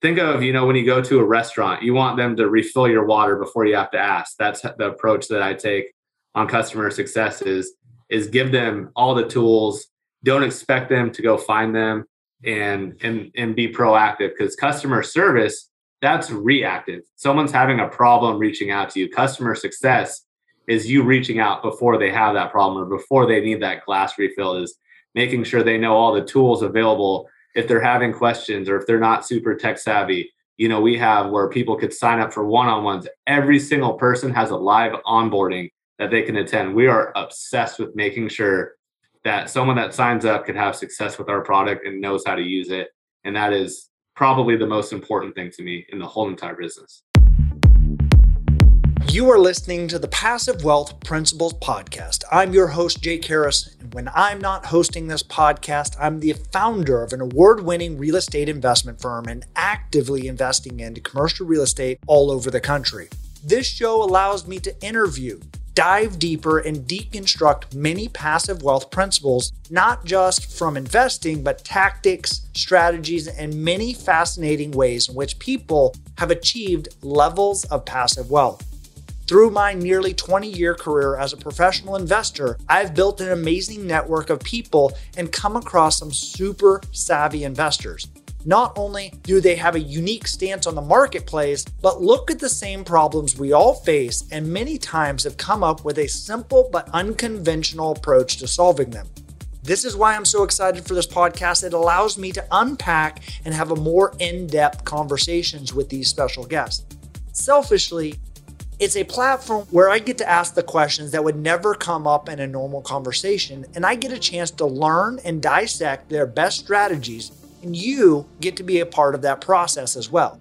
think of you know when you go to a restaurant you want them to refill your water before you have to ask. That's the approach that i take on customer success is is give them all the tools. Don't expect them to go find them and and and be proactive because customer service that's reactive. Someone's having a problem reaching out to you. Customer success is you reaching out before they have that problem or before they need that glass refill is making sure they know all the tools available if they're having questions or if they're not super tech savvy you know we have where people could sign up for one-on-ones. Every single person has a live onboarding that they can attend. We are obsessed with making sure that someone that signs up can have success with our product and knows how to use it. And that is probably the most important thing to me in the whole entire business you are listening to the Passive Wealth Principles Podcast. I'm your host, Jake Harris. And when I'm not hosting this podcast, I'm the founder of an award winning real estate investment firm and actively investing into commercial real estate all over the country. This show allows me to interview, dive deeper, and deconstruct many passive wealth principles, not just from investing, but tactics, strategies, and many fascinating ways in which people have achieved levels of passive wealth. Through my nearly 20 year career as a professional investor, I've built an amazing network of people and come across some super savvy investors. Not only do they have a unique stance on the marketplace, but look at the same problems we all face and many times have come up with a simple but unconventional approach to solving them. This is why I'm so excited for this podcast. It allows me to unpack and have a more in-depth conversations with these special guests. Selfishly, it's a platform where I get to ask the questions that would never come up in a normal conversation, and I get a chance to learn and dissect their best strategies, and you get to be a part of that process as well.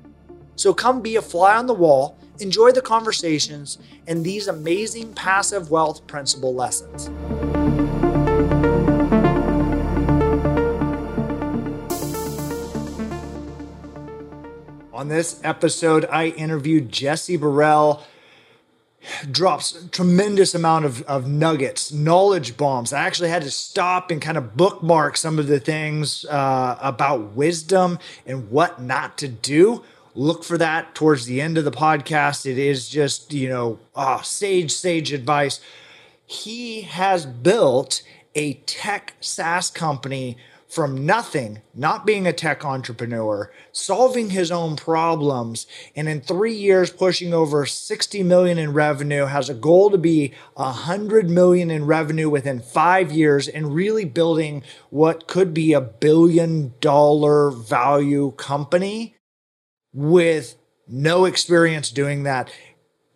So come be a fly on the wall, enjoy the conversations, and these amazing passive wealth principle lessons. On this episode, I interviewed Jesse Burrell drops tremendous amount of, of nuggets, knowledge bombs. I actually had to stop and kind of bookmark some of the things uh, about wisdom and what not to do. Look for that towards the end of the podcast. It is just, you know, oh, sage, sage advice. He has built a tech SaaS company from nothing, not being a tech entrepreneur, solving his own problems, and in three years pushing over 60 million in revenue, has a goal to be 100 million in revenue within five years, and really building what could be a billion dollar value company with no experience doing that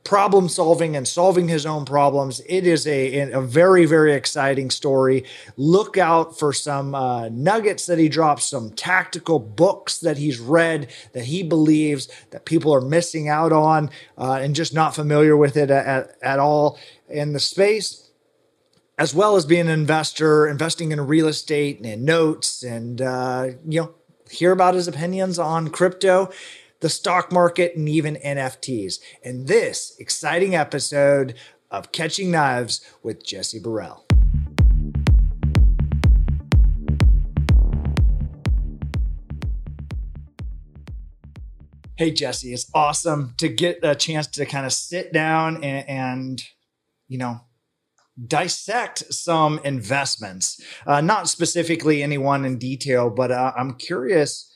problem solving and solving his own problems. It is a, a very, very exciting story. Look out for some uh, nuggets that he drops, some tactical books that he's read that he believes that people are missing out on uh, and just not familiar with it at, at all in the space. As well as being an investor, investing in real estate and notes, and uh, you know, hear about his opinions on crypto the stock market, and even NFTs. In this exciting episode of Catching Knives with Jesse Burrell. Hey, Jesse, it's awesome to get a chance to kind of sit down and, and you know, dissect some investments. Uh, not specifically anyone in detail, but uh, I'm curious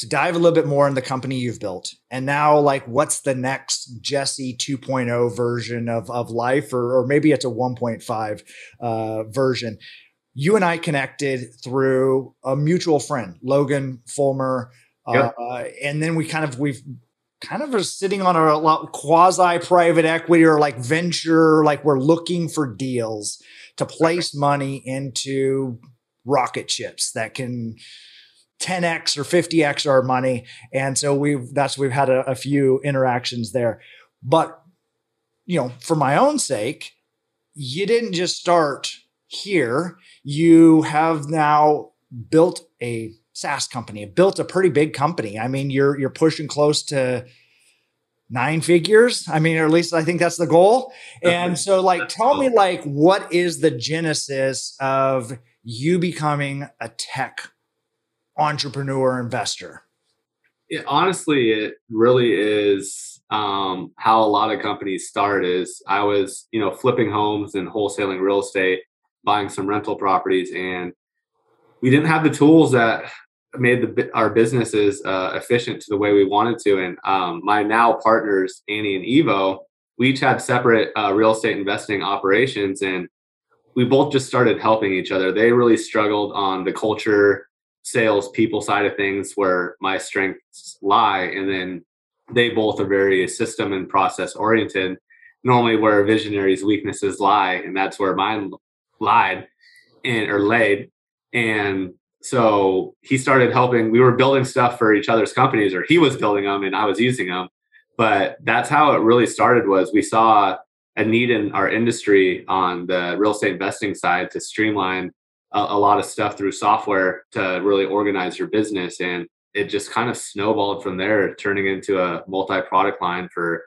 to dive a little bit more in the company you've built and now like what's the next jesse 2.0 version of, of life or, or maybe it's a 1.5 uh, version you and i connected through a mutual friend logan fulmer uh, yep. uh, and then we kind of we've kind of are sitting on a lot quasi private equity or like venture like we're looking for deals to place money into rocket ships that can 10x or 50x our money and so we've that's we've had a, a few interactions there but you know for my own sake you didn't just start here you have now built a SaaS company, built a pretty big company. I mean, you're you're pushing close to nine figures. I mean, or at least I think that's the goal. And so like tell me like what is the genesis of you becoming a tech entrepreneur investor? it, honestly, it really is um, how a lot of companies start. Is I was, you know, flipping homes and wholesaling real estate, buying some rental properties, and we didn't have the tools that made the, our businesses uh, efficient to the way we wanted to. And um, my now partners, Annie and Ivo, we each had separate uh, real estate investing operations, and we both just started helping each other. They really struggled on the culture, sales, people side of things, where my strengths lie, and then they both are very system and process oriented. Normally, where visionaries' weaknesses lie, and that's where mine lied and or laid. And so he started helping. We were building stuff for each other's companies, or he was building them, and I was using them. But that's how it really started. Was we saw a need in our industry on the real estate investing side to streamline a, a lot of stuff through software to really organize your business, and it just kind of snowballed from there, turning into a multi-product line for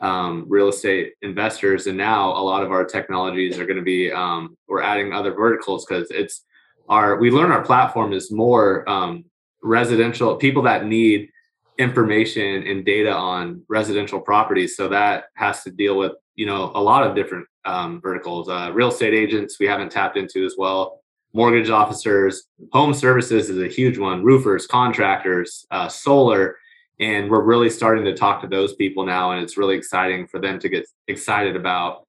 um, real estate investors. And now a lot of our technologies are going to be um, we're adding other verticals because it's our we learn our platform is more um, residential people that need information and data on residential properties. So that has to deal with you know a lot of different um, verticals. Uh, real estate agents we haven't tapped into as well mortgage officers home services is a huge one roofers contractors uh, solar and we're really starting to talk to those people now and it's really exciting for them to get excited about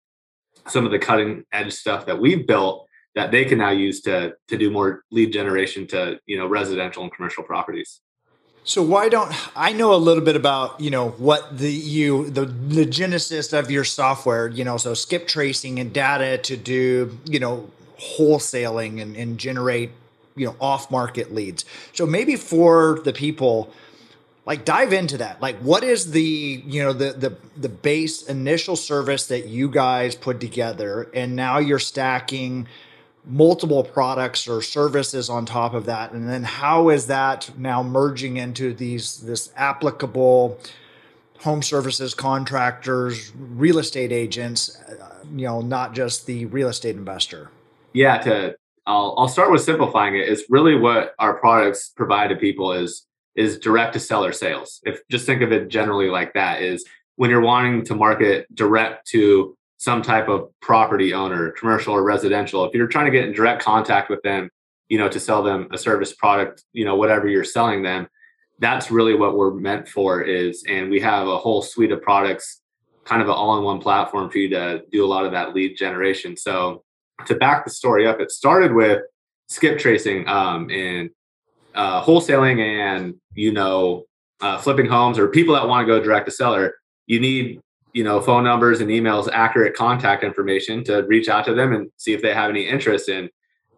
some of the cutting edge stuff that we've built that they can now use to to do more lead generation to you know residential and commercial properties. So why don't I know a little bit about you know what the you the the genesis of your software you know so skip tracing and data to do you know wholesaling and, and generate you know off market leads. So maybe for the people like dive into that. Like what is the you know the the the base initial service that you guys put together and now you're stacking multiple products or services on top of that? And then how is that now merging into these this applicable home services contractors real estate agents uh, you know not just the real estate investor yeah to I'll, I'll start with simplifying it it's really what our products provide to people is is direct to seller sales if just think of it generally like that is when you're wanting to market direct to some type of property owner, commercial or residential, if you're trying to get in direct contact with them, you know, to sell them a service product, you know, whatever you're selling them, that's really what we're meant for is and we have a whole suite of products kind of an all-in-one platform for you to do a lot of that lead generation. So to back the story up, it started with skip tracing um, and uh, wholesaling and you know uh, flipping homes or people that want to go direct to seller. You need you know phone numbers and emails accurate contact information to reach out to them and see if they have any interest in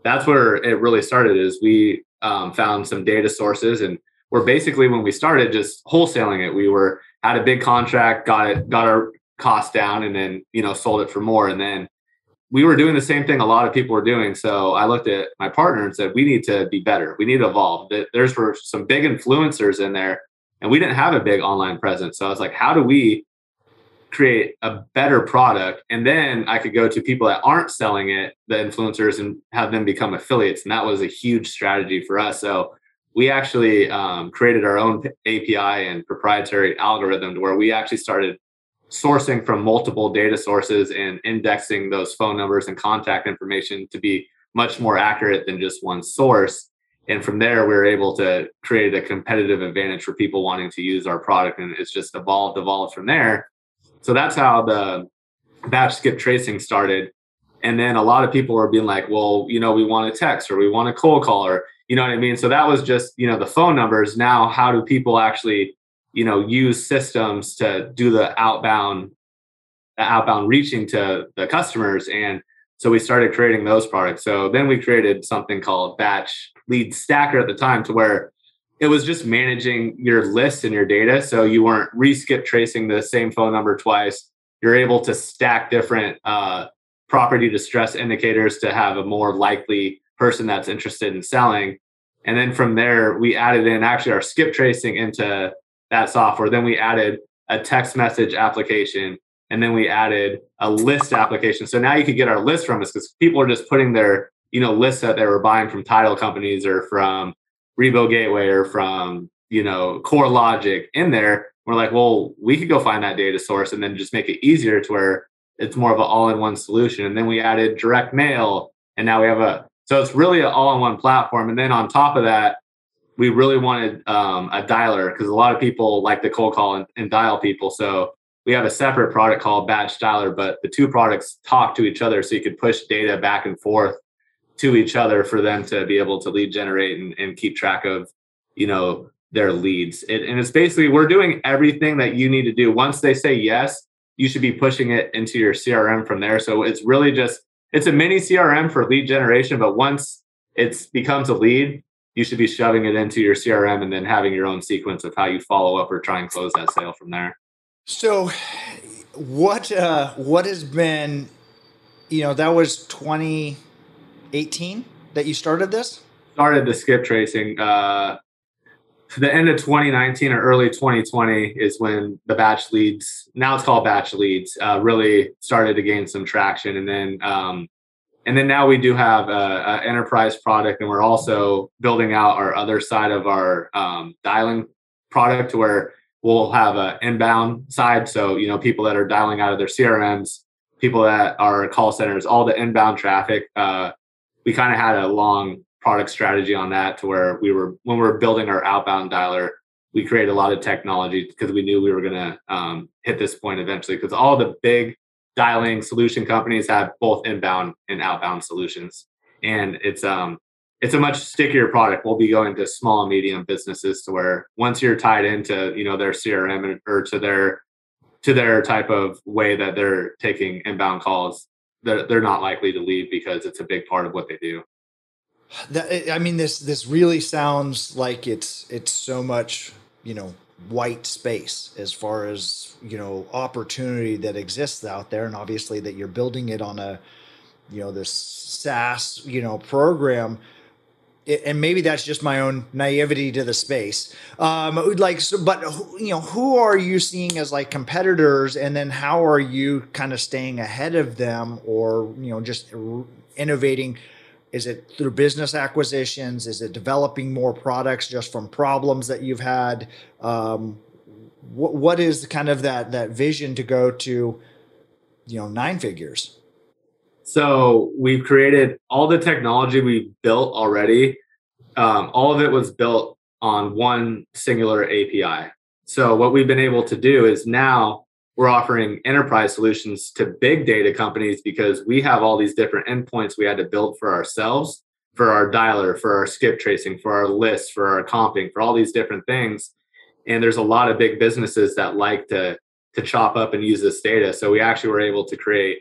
that's where it really started is we um, found some data sources and we're basically when we started just wholesaling it we were had a big contract got it got our cost down and then you know sold it for more and then we were doing the same thing a lot of people were doing. So i looked at my partner and said we need to be better. We need to evolve. There's were some big influencers in there and we didn't have a big online presence. So i was like how do we create a better product? And then i could go to people that aren't selling it the influencers and have them become affiliates and that was a huge strategy for us. So we actually um, created our own api and proprietary algorithm to where we actually started sourcing from multiple data sources and indexing those phone numbers and contact information to be much more accurate than just one source and from there we are able to create a competitive advantage for people wanting to use our product and it's just evolved evolved from there so that's how the batch skip tracing started. And then a lot of people were being like, well, you know, we want a text or we want a cold call or, you know what I mean? So that was just, you know, the phone numbers. Now, how do people actually, you know, use systems to do the outbound, the outbound reaching to the customers? And so we started creating those products. So then we created something called Batch Lead Stacker at the time to where it was just managing your list and your data so you weren't re-skip tracing the same phone number twice you're able to stack different uh, property distress indicators to have a more likely person that's interested in selling and then from there we added in actually our skip tracing into that software then we added a text message application and then we added a list application so now you could get our list from us because people are just putting their you know lists that they were buying from title companies or from Revo Gateway or from you know, CoreLogic in there. We're like, well, we could go find that data source and then just make it easier to where it's more of an all-in-one solution. And then we added direct mail, and now we have a so it's really an all-in-one platform. And then on top of that, we really wanted um, a dialer because a lot of people like to cold call and, and dial people. So we have a separate product called Batch Dialer, but the two products talk to each other, so you could push data back and forth to each other for them to be able to lead generate and, and keep track of, you know, their leads. It, and it's basically we're doing everything that you need to do. Once they say yes, you should be pushing it into your CRM from there. So it's really just it's a mini CRM for lead generation, but once it becomes a lead, you should be shoving it into your CRM and then having your own sequence of how you follow up or try and close that sale from there. So, what uh, what has been, you know, that was 2018 that you started this. Started the skip tracing. Uh, the end of 2019 or early 2020 is when the BatchLeads now it's called BatchLeads uh, really started to gain some traction and then um, and then now we do have an enterprise product and we're also building out our other side of our um, dialing product where we'll have an inbound side. So you know people that are dialing out of their crms people that are call centers all the inbound traffic uh, we kind of had a long product strategy on that to where we were when we were building our outbound dialer we created a lot of technology because we knew we were going to um, hit this point eventually because all the big dialing solution companies have both inbound and outbound solutions. And it's um it's a much stickier product. We'll be going to small and medium businesses to where once you're tied into you know their crm or to their to their type of way that they're taking inbound calls they're, they're not likely to leave because it's a big part of what they do. That, I mean, this this really sounds like it's it's so much you know white space as far as you know opportunity that exists out there, and obviously that you're building it on a you know this SaaS you know program. and maybe that's just my own naivety to the space. Um, like, so, but you know, who are you seeing as like competitors, and then how are you kind of staying ahead of them, or you know, just innovating? Is it through business acquisitions? Is it developing more products just from problems that you've had? Um, what, what is kind of that that vision to go to, you know, nine figures? So we've created all the technology we built already. Um, all of it was built on one singular API. So what we've been able to do is now we're offering enterprise solutions to big data companies because we have all these different endpoints we had to build for ourselves for our dialer for our skip tracing for our lists for our comping for all these different things. And there's a lot of big businesses that like to to chop up and use this data. So we actually were able to create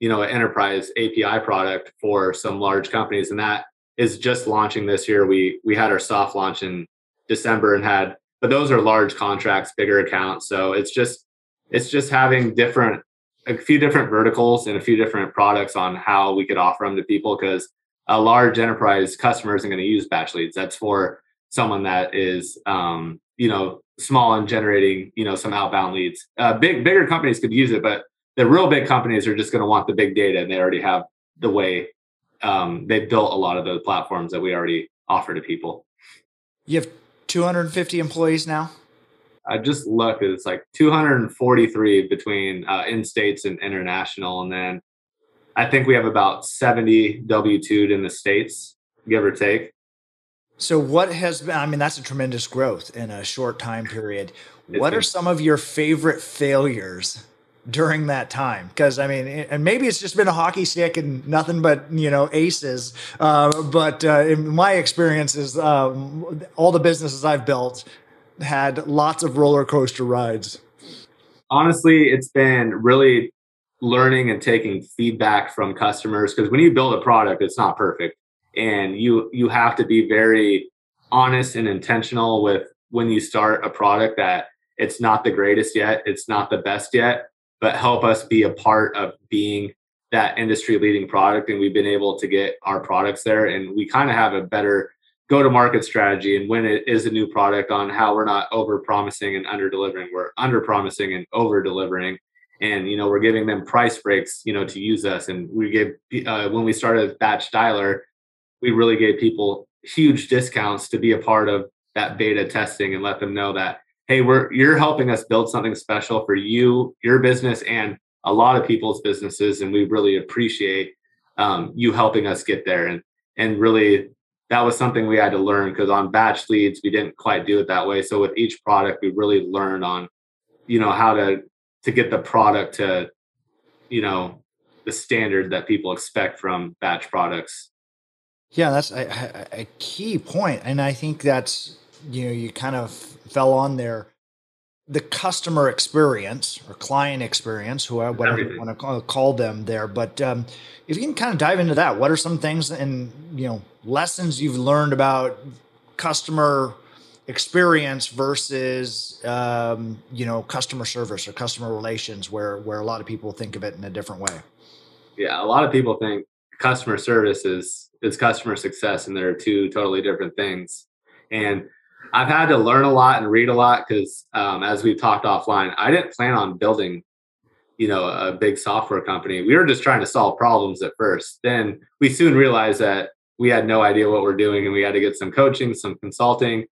you know an enterprise api product for some large companies. And that is just launching this year. We we had our soft launch in december and had but those are large contracts bigger accounts. So it's just it's just having different a few different verticals and a few different products on how we could offer them to people because a large enterprise customer isn't going to use BatchLeads. That's for someone that is um, you know small and generating you know some outbound leads. Uh, big bigger companies could use it but the real big companies are just going to want the big data and they already have the way um, they built a lot of the platforms that we already offer to people. You have 250 employees now I just looked. It's like 243 between uh, in states and international, and then I think we have about 70 W 2 in the states, give or take. So, what has been? I mean, that's a tremendous growth in a short time period. What are some of your favorite failures during that time? Because I mean, and maybe it's just been a hockey stick and nothing but you know aces. Uh, but uh, in my experiences, um, all the businesses I've built had lots of roller coaster rides? Honestly, it's been really learning and taking feedback from customers because when you build a product, it's not perfect, and you you have to be very honest and intentional with when you start a product that it's not the greatest yet, it's not the best yet, but help us be a part of being that industry leading product and we've been able to get our products there and we kind of have a better go to market strategy and when it is a new product on how we're not over promising and under delivering we're under promising and over delivering and you know we're giving them price breaks you know to use us. And we gave uh, when we started batch dialer we really gave people huge discounts to be a part of that beta testing and let them know that hey we're you're helping us build something special for you your business and a lot of people's businesses and we really appreciate um, you helping us get there. And and really that was something we had to learn because on BatchLeads we didn't quite do it that way. So with each product we really learned on you know how to to get the product to you know the standard that people expect from batch products. Yeah that's a, a, key point and i think that's you know you kind of fell on there the customer experience or client experience, whoever whatever you want to call, them there. But um, if you can kind of dive into that, what are some things and you know lessons you've learned about customer experience versus um, you know customer service or customer relations, where where a lot of people think of it in a different way? Yeah, a lot of people think customer service is is customer success, and they're two totally different things. And I've had to learn a lot and read a lot because, um, as we've talked offline, I didn't plan on building, you know, a big software company. We were just trying to solve problems at first. Then we soon realized that we had no idea what we're doing, and we had to get some coaching, some consulting.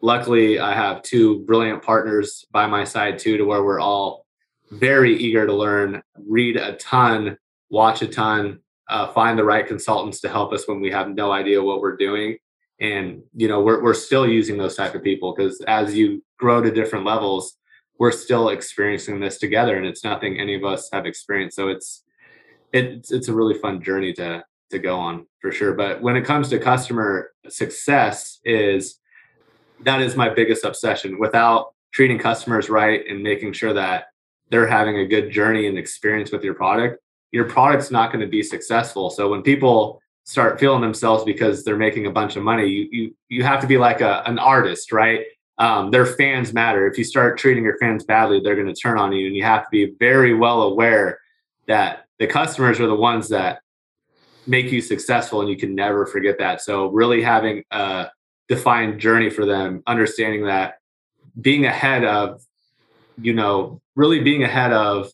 Luckily, I have two brilliant partners by my side too, to where we're all very eager to learn, read a ton, watch a ton, uh, find the right consultants to help us when we have no idea what we're doing and you know we're, we're still using those type of people because as you grow to different levels we're still experiencing this together and it's nothing any of us have experienced. So it's it's it's a really fun journey to to go on for sure. But when it comes to customer success is that is my biggest obsession. Without treating customers right and making sure that they're having a good journey and experience with your product your product's not going to be successful. So when people start feeling themselves because they're making a bunch of money. You you you have to be like a, an artist, right? Um, their fans matter. If you start treating your fans badly, they're going to turn on you, and you have to be very well aware that the customers are the ones that make you successful, and you can never forget that. So really having a defined journey for them, understanding that being ahead of, you know, really being ahead of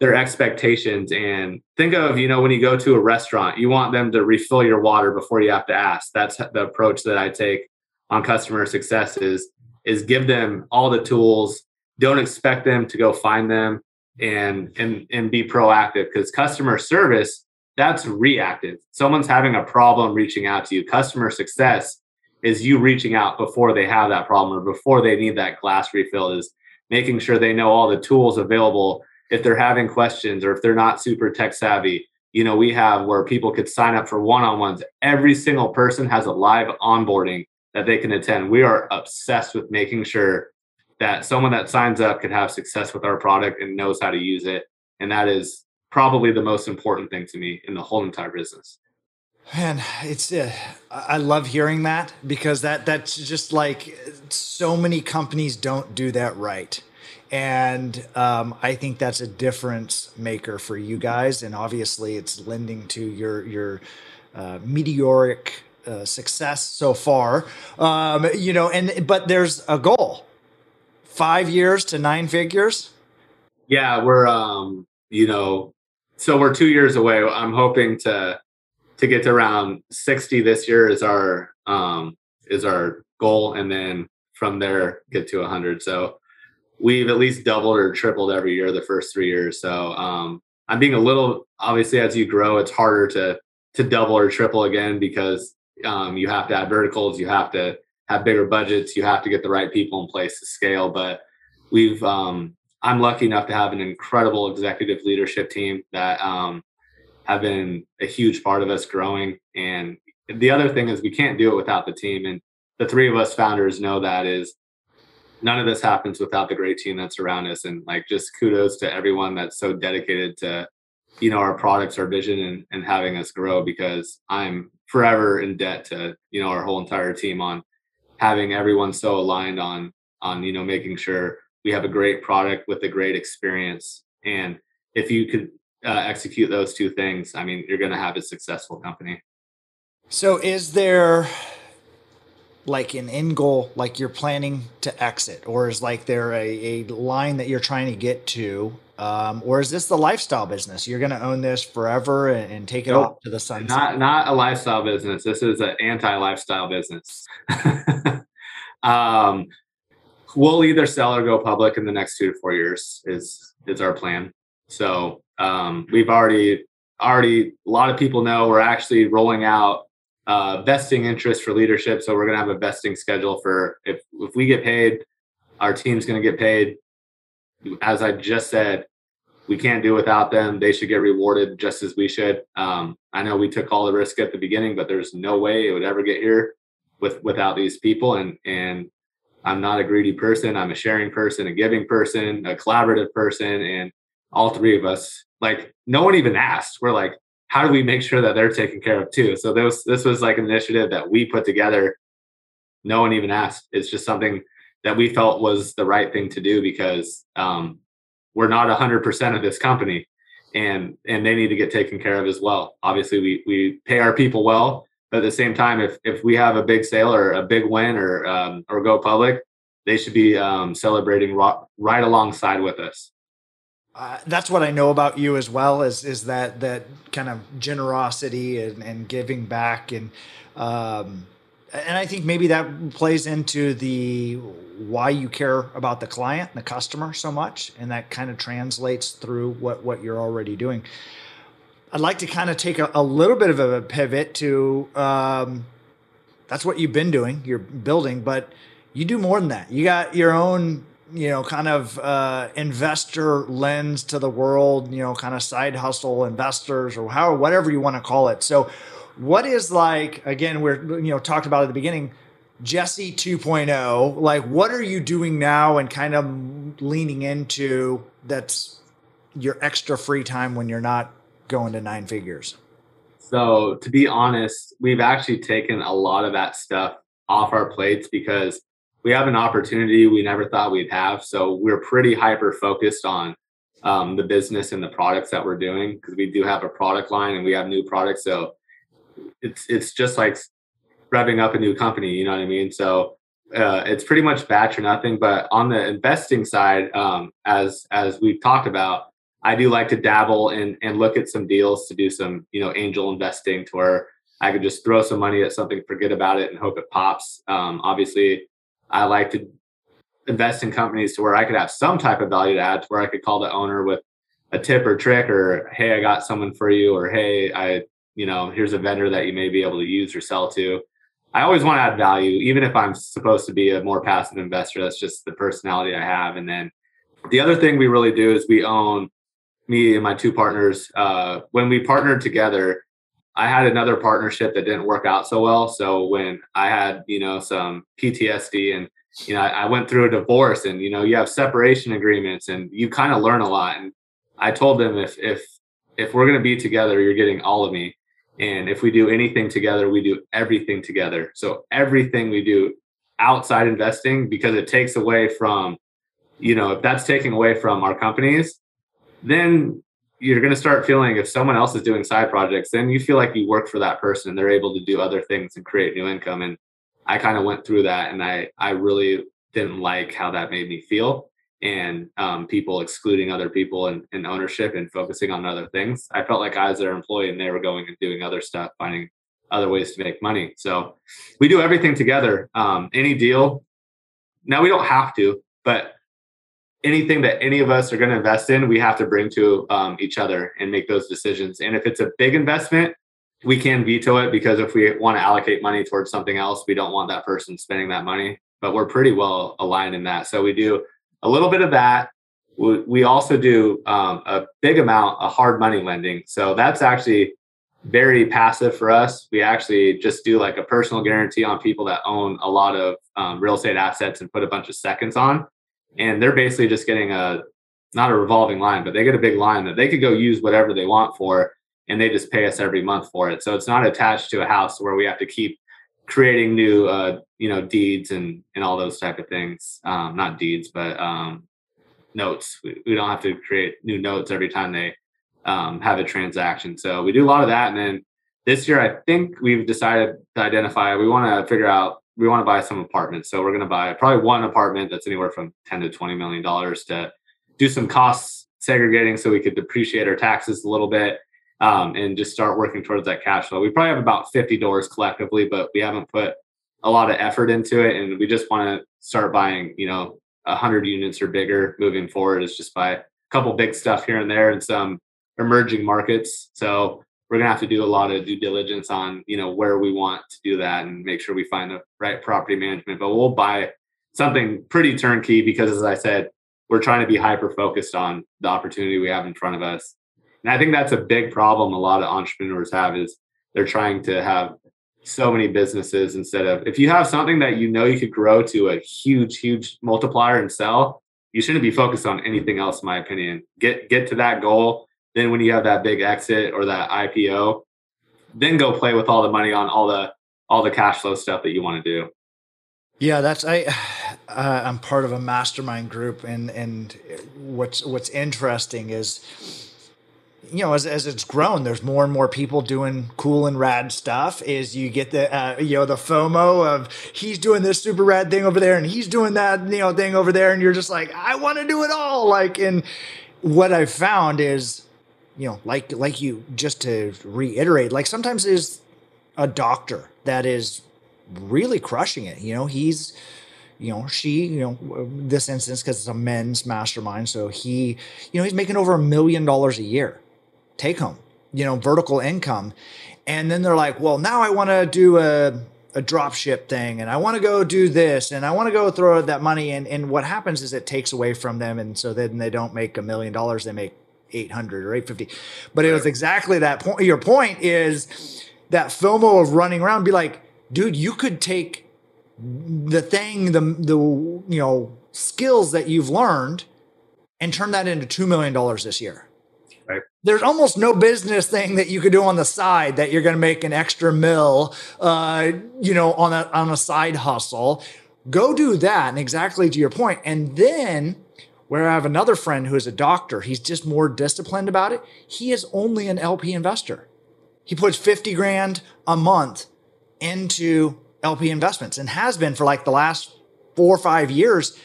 their expectations. And think of you know when you go to a restaurant you want them to refill your water before you have to ask. That's the approach that i take on customer success is is give them all the tools. Don't expect them to go find them and and and be proactive because customer service that's reactive. Someone's having a problem reaching out to you. Customer success is you reaching out before they have that problem or before they need that glass refill is making sure they know all the tools available if they're having questions or if they're not super tech savvy, you know, we have where people could sign up for one on ones. Every single person has a live onboarding that they can attend. We are obsessed with making sure that someone that signs up can have success with our product and knows how to use it. And that is probably the most important thing to me in the whole entire business. Man, it's uh, I love hearing that because that that's just like so many companies don't do that right and um, I think that's a difference maker for you guys. And obviously, it's lending to your your uh, meteoric uh, success so far. Um, you know, and but there's a goal: five years to nine figures. Yeah, we're um, you know, so we're two years away. I'm hoping to to get to around 60 this year is our um is our goal and then from there get to 100 so we've at least doubled or tripled every year the first three years. So um, I'm being a little obviously as you grow, it's harder to to double or triple again because um, you have to add verticals, you have to have bigger budgets, you have to get the right people in place to scale. But we've um, I'm lucky enough to have an incredible executive leadership team that um, have been a huge part of us growing. And the other thing is we can't do it without the team. And the three of us founders know that is none of this happens without the great team that's around us. And like just kudos to everyone that's so dedicated to you know our products our vision and, and having us grow because i'm forever in debt to you know our whole entire team on having everyone so aligned on on you know making sure we have a great product with a great experience. And if you could uh, execute those two things i mean you're going to have a successful company. So is there like an end goal like you're planning to exit or is like there a, a line that you're trying to get to um, or is this the lifestyle business? You're going to own this forever and, and take it nope, off to the sunset. not not a lifestyle business. This is an anti-lifestyle business. Um, we'll either sell or go public in the next two to four years is is our plan. So um, we've already already a lot of people know we're actually rolling out uh, vesting interest for leadership. So we're going to have a vesting schedule for if if we get paid, our team's going to get paid. As I just said, we can't do without them. They should get rewarded just as we should. Um, I know we took all the risk at the beginning, but there's no way it would ever get here with without these people. And and I'm not a greedy person. I'm a sharing person, a giving person, a collaborative person, and all three of us like no one even asked. We're like, how do we make sure that they're taken care of too? So this this was like an initiative that we put together. No one even asked. It's just something that we felt was the right thing to do because um, we're not 100% of this company and and they need to get taken care of as well obviously we we pay our people well but at the same time if if we have a big sale or a big win or um, or go public they should be um, celebrating right, right alongside with us uh, that's what I know about you as well is is that that kind of generosity and, and giving back and um, and I think maybe that plays into the why you care about the client and the customer so much, and that kind of translates through what what you're already doing. I'd like to kind of take a, a little bit of a pivot to um, that's what you've been doing. You're building, but you do more than that. You got your own you know, kind of uh, investor lens to the world, you know, kind of side hustle investors or how whatever you want to call it. So, what is like again? We're you know talked about at the beginning, Jesse 2.0. Like, what are you doing now and kind of leaning into that's your extra free time when you're not going to nine figures? So, to be honest, we've actually taken a lot of that stuff off our plates because we have an opportunity we never thought we'd have. So we're pretty hyper focused on um, the business and the products that we're doing because we do have a product line and we have new products. So it's it's just like revving up a new company. You know what I mean? So uh, it's pretty much batch or nothing. But on the investing side, um, as as we've talked about, I do like to dabble and and look at some deals to do some you know angel investing to where I could just throw some money at something, forget about it, and hope it pops. Um, obviously, I like to invest in companies to where I could have some type of value to add, to where I could call the owner with a tip or trick, or hey, I got someone for you, or hey, I, you know, here's a vendor that you may be able to use or sell to. I always want to add value, even if I'm supposed to be a more passive investor. That's just the personality I have. And then the other thing we really do is we own me and my two partners. Uh, when we partnered together, I had another partnership that didn't work out so well. So when I had, you know, some PTSD and, you know, I, I went through a divorce and, you know, you have separation agreements and you kind of learn a lot. And I told them if, if, if we're going to be together, you're getting all of me. And if we do anything together, we do everything together. So everything we do outside investing, because it takes away from, you know, if that's taking away from our companies, then you're going to start feeling if someone else is doing side projects, then you feel like you work for that person and they're able to do other things and create new income. And I kind of went through that and I, I really didn't like how that made me feel and um, people excluding other people and, and, ownership and focusing on other things. I felt like I was their employee and they were going and doing other stuff, finding other ways to make money. So we do everything together. Um, any deal. Now we don't have to, but anything that any of us are going to invest in, we have to bring to um, each other and make those decisions. And if it's a big investment, we can veto it because if we want to allocate money towards something else, we don't want that person spending that money. But we're pretty well aligned in that. So we do a little bit of that. We also do um, a big amount of hard money lending. So that's actually very passive for us. We actually just do like a personal guarantee on people that own a lot of um, real estate assets and put a bunch of seconds on and they're basically just getting a not a revolving line, but they get a big line that they could go use whatever they want for, and they just pay us every month for it. So it's not attached to a house where we have to keep creating new, uh, you know, deeds and and all those type of things. Um, not deeds, but um, notes. We, we don't have to create new notes every time they um, have a transaction. So we do a lot of that, and then this year I think we've decided to identify. We want to figure out we want to buy some apartments. So we're going to buy probably one apartment that's anywhere from 10 to 20 million dollars to do some costs segregating so we could depreciate our taxes a little bit um, and just start working towards that cash flow. We probably have about 50 doors collectively, but we haven't put a lot of effort into it, and we just want to start buying, you know, hundred units or bigger moving forward. Is just buy a couple big stuff here and there and some emerging markets. So we're gonna have to do a lot of due diligence on you know where we want to do that and make sure we find the right property management. But we'll buy something pretty turnkey because, as I said, we're trying to be hyper focused on the opportunity we have in front of us. And I think that's a big problem a lot of entrepreneurs have is they're trying to have so many businesses instead of if you have something that you know you could grow to a huge, huge multiplier and sell, you shouldn't be focused on anything else, in my opinion. Get get to that goal. Then when you have that big exit or that IPO, then go play with all the money on all the all the cash flow stuff that you want to do. Yeah, that's I. Uh, I'm part of a mastermind group, and and what's what's interesting is, you know, as as it's grown, there's more and more people doing cool and rad stuff. Is you get the uh, you know the FOMO of he's doing this super rad thing over there, and he's doing that you know thing over there, and you're just like, I want to do it all. Like, and what I found is, you know, like like you just to reiterate, like sometimes is a doctor that is really crushing it. You know, he's, you know, she, you know, this instance because it's a men's mastermind. So he, you know, he's making over a million dollars a year, take home, you know, vertical income. And then they're like, well, now I want to do a, a drop ship thing and I want to go do this and I want to go throw that money. And, and what happens is it takes away from them. And so then they don't make a million dollars, they make 800 or 850. But it was exactly that point. Your point is that FOMO of running around, be like, dude, you could take the thing, the the you know skills that you've learned, and turn that into two million dollars this year. Right. There's almost no business thing that you could do on the side that you're going to make an extra mill, uh, you know, on a on a side hustle. Go do that, and exactly to your point, and then where I have another friend who is a doctor, he's just more disciplined about it. He is only an LP investor. He puts 50 grand a month into LP investments and has been for like the last four or five years.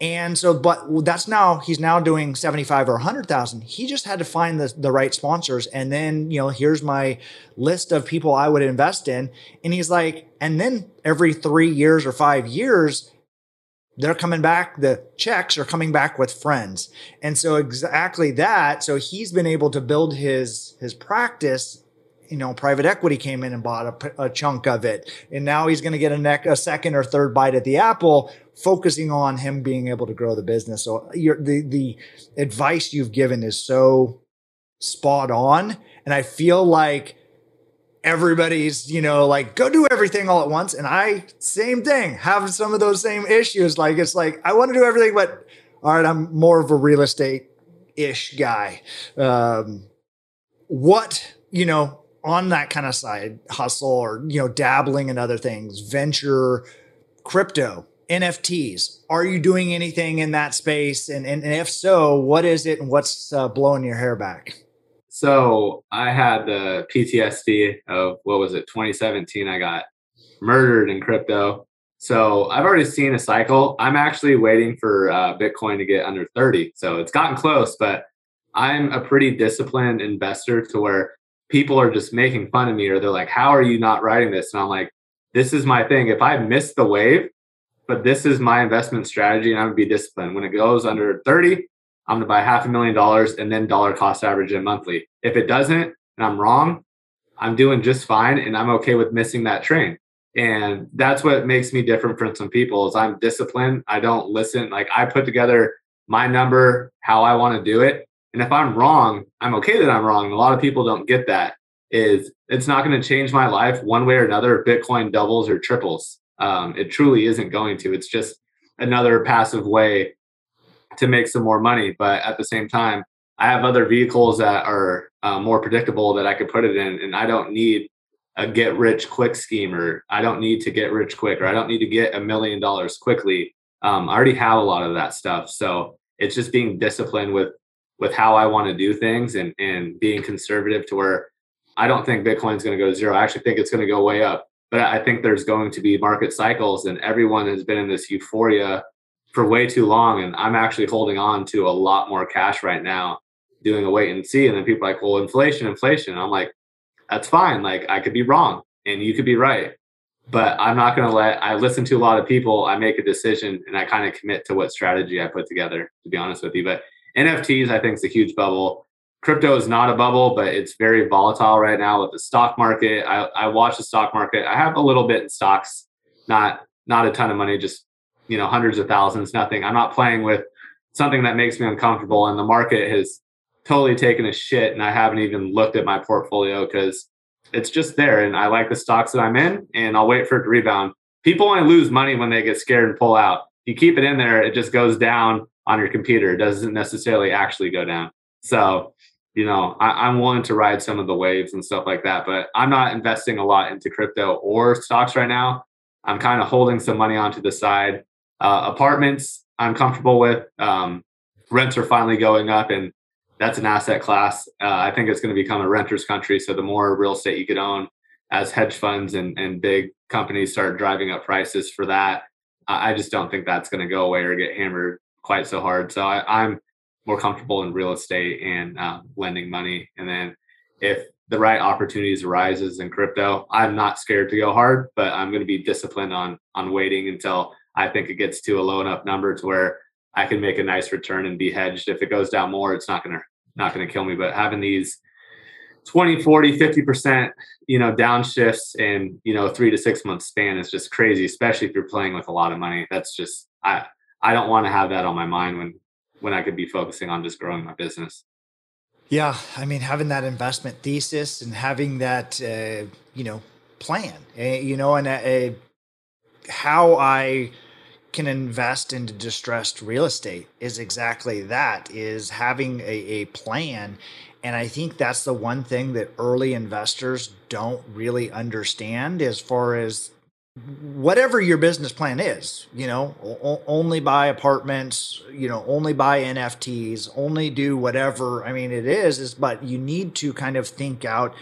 And so, but that's now he's now doing 75 or 100,000. He just had to find the, the right sponsors. And then, you know, here's my list of people I would invest in. And he's like, and then every three years or five years, they're coming back, the checks are coming back with friends. And so exactly that. So he's been able to build his, his practice you know, private equity came in and bought a, a chunk of it, and now he's going to get a, neck, a second or third bite at the apple, focusing on him being able to grow the business. So your the the advice you've given is so spot on, and I feel like everybody's you know like go do everything all at once, and I same thing have some of those same issues. Like it's like I want to do everything, but all right, I'm more of a real estate ish guy. Um, what you know on that kind of side hustle or you know dabbling in other things venture crypto nfts are you doing anything in that space and, and, and if so what is it and what's uh, blowing your hair back so i had the ptsd of what was it 2017 i got murdered in crypto so i've already seen a cycle i'm actually waiting for uh, bitcoin to get under 30 so it's gotten close but i'm a pretty disciplined investor to where people are just making fun of me or they're like, How are you not writing this? And I'm like, This is my thing. If I miss the wave, but this is my investment strategy and I'm gonna be disciplined. When it goes under 30, I'm gonna buy half a million dollars and then dollar cost average it monthly. If it doesn't and I'm wrong, I'm doing just fine and I'm okay with missing that train. And that's what makes me different from some people is I'm disciplined. I don't listen. Like I put together my number, how I want to do it. And if I'm wrong, I'm okay that I'm wrong. A lot of people don't get that. Is it's not going to change my life one way or another if Bitcoin doubles or triples. Um, it truly isn't going to. It's just another passive way to make some more money. But at the same time, I have other vehicles that are uh, more predictable that I could put it in, and I don't need a get rich quick scheme, or I don't need to get rich quick, or I don't need to get a million dollars quickly. Um, I already have a lot of that stuff, so it's just being disciplined with with how I want to do things and and being conservative to where I don't think Bitcoin's going to go to zero. I actually think it's going to go way up. But I think there's going to be market cycles, and everyone has been in this euphoria for way too long. And I'm actually holding on to a lot more cash right now, doing a wait and see. And then people are like, well, inflation, inflation. And I'm like, that's fine. Like I could be wrong and you could be right. but I'm not going to let, I listen to a lot of people. I make a decision and I kind of commit to what strategy I put together, to be honest with you. But NFTs, I think, is a huge bubble. Crypto is not a bubble, but it's very volatile right now with the stock market. I, I watch the stock market. I have a little bit in stocks, not not a ton of money, just you know hundreds of thousands, nothing. I'm not playing with something that makes me uncomfortable, and the market has totally taken a shit, and I haven't even looked at my portfolio because it's just there, and I like the stocks that I'm in, and I'll wait for it to rebound. People only lose money when they get scared and pull out. You keep it in there, it just goes down on your computer. It doesn't necessarily actually go down. So, you know, I, am willing to ride some of the waves and stuff like that, but I'm not investing a lot into crypto or stocks right now. I'm kind of holding some money onto the side. Uh, apartments, I'm comfortable with. Um, rents are finally going up, and that's an asset class. Uh, I think it's going to become a renter's country. So the more real estate you could own, as hedge funds and, and big companies start driving up prices for that, I just don't think that's going to go away or get hammered quite so hard. So I, am more comfortable in real estate and uh, lending money. And then if the right opportunities arises in crypto, I'm not scared to go hard, but I'm going to be disciplined on on waiting until I think it gets to a low enough number to where I can make a nice return and be hedged. If it goes down more, it's not going to not to kill me. But having these 20, 40, 50%, you know, downshifts in, you know, three to six month span is just crazy, especially if you're playing with a lot of money. That's just I I don't want to have that on my mind when when I could be focusing on just growing my business. Yeah, I mean, having that investment thesis and having that, uh, you know, plan, uh, you know, and uh, how I can invest into distressed real estate is exactly that: is having a, a plan. And I think that's the one thing that early investors don't really understand as far as whatever your business plan is, you know, o- only buy apartments, you know, only buy NFTs, only do whatever. I mean, it is, is, but you need to kind of think out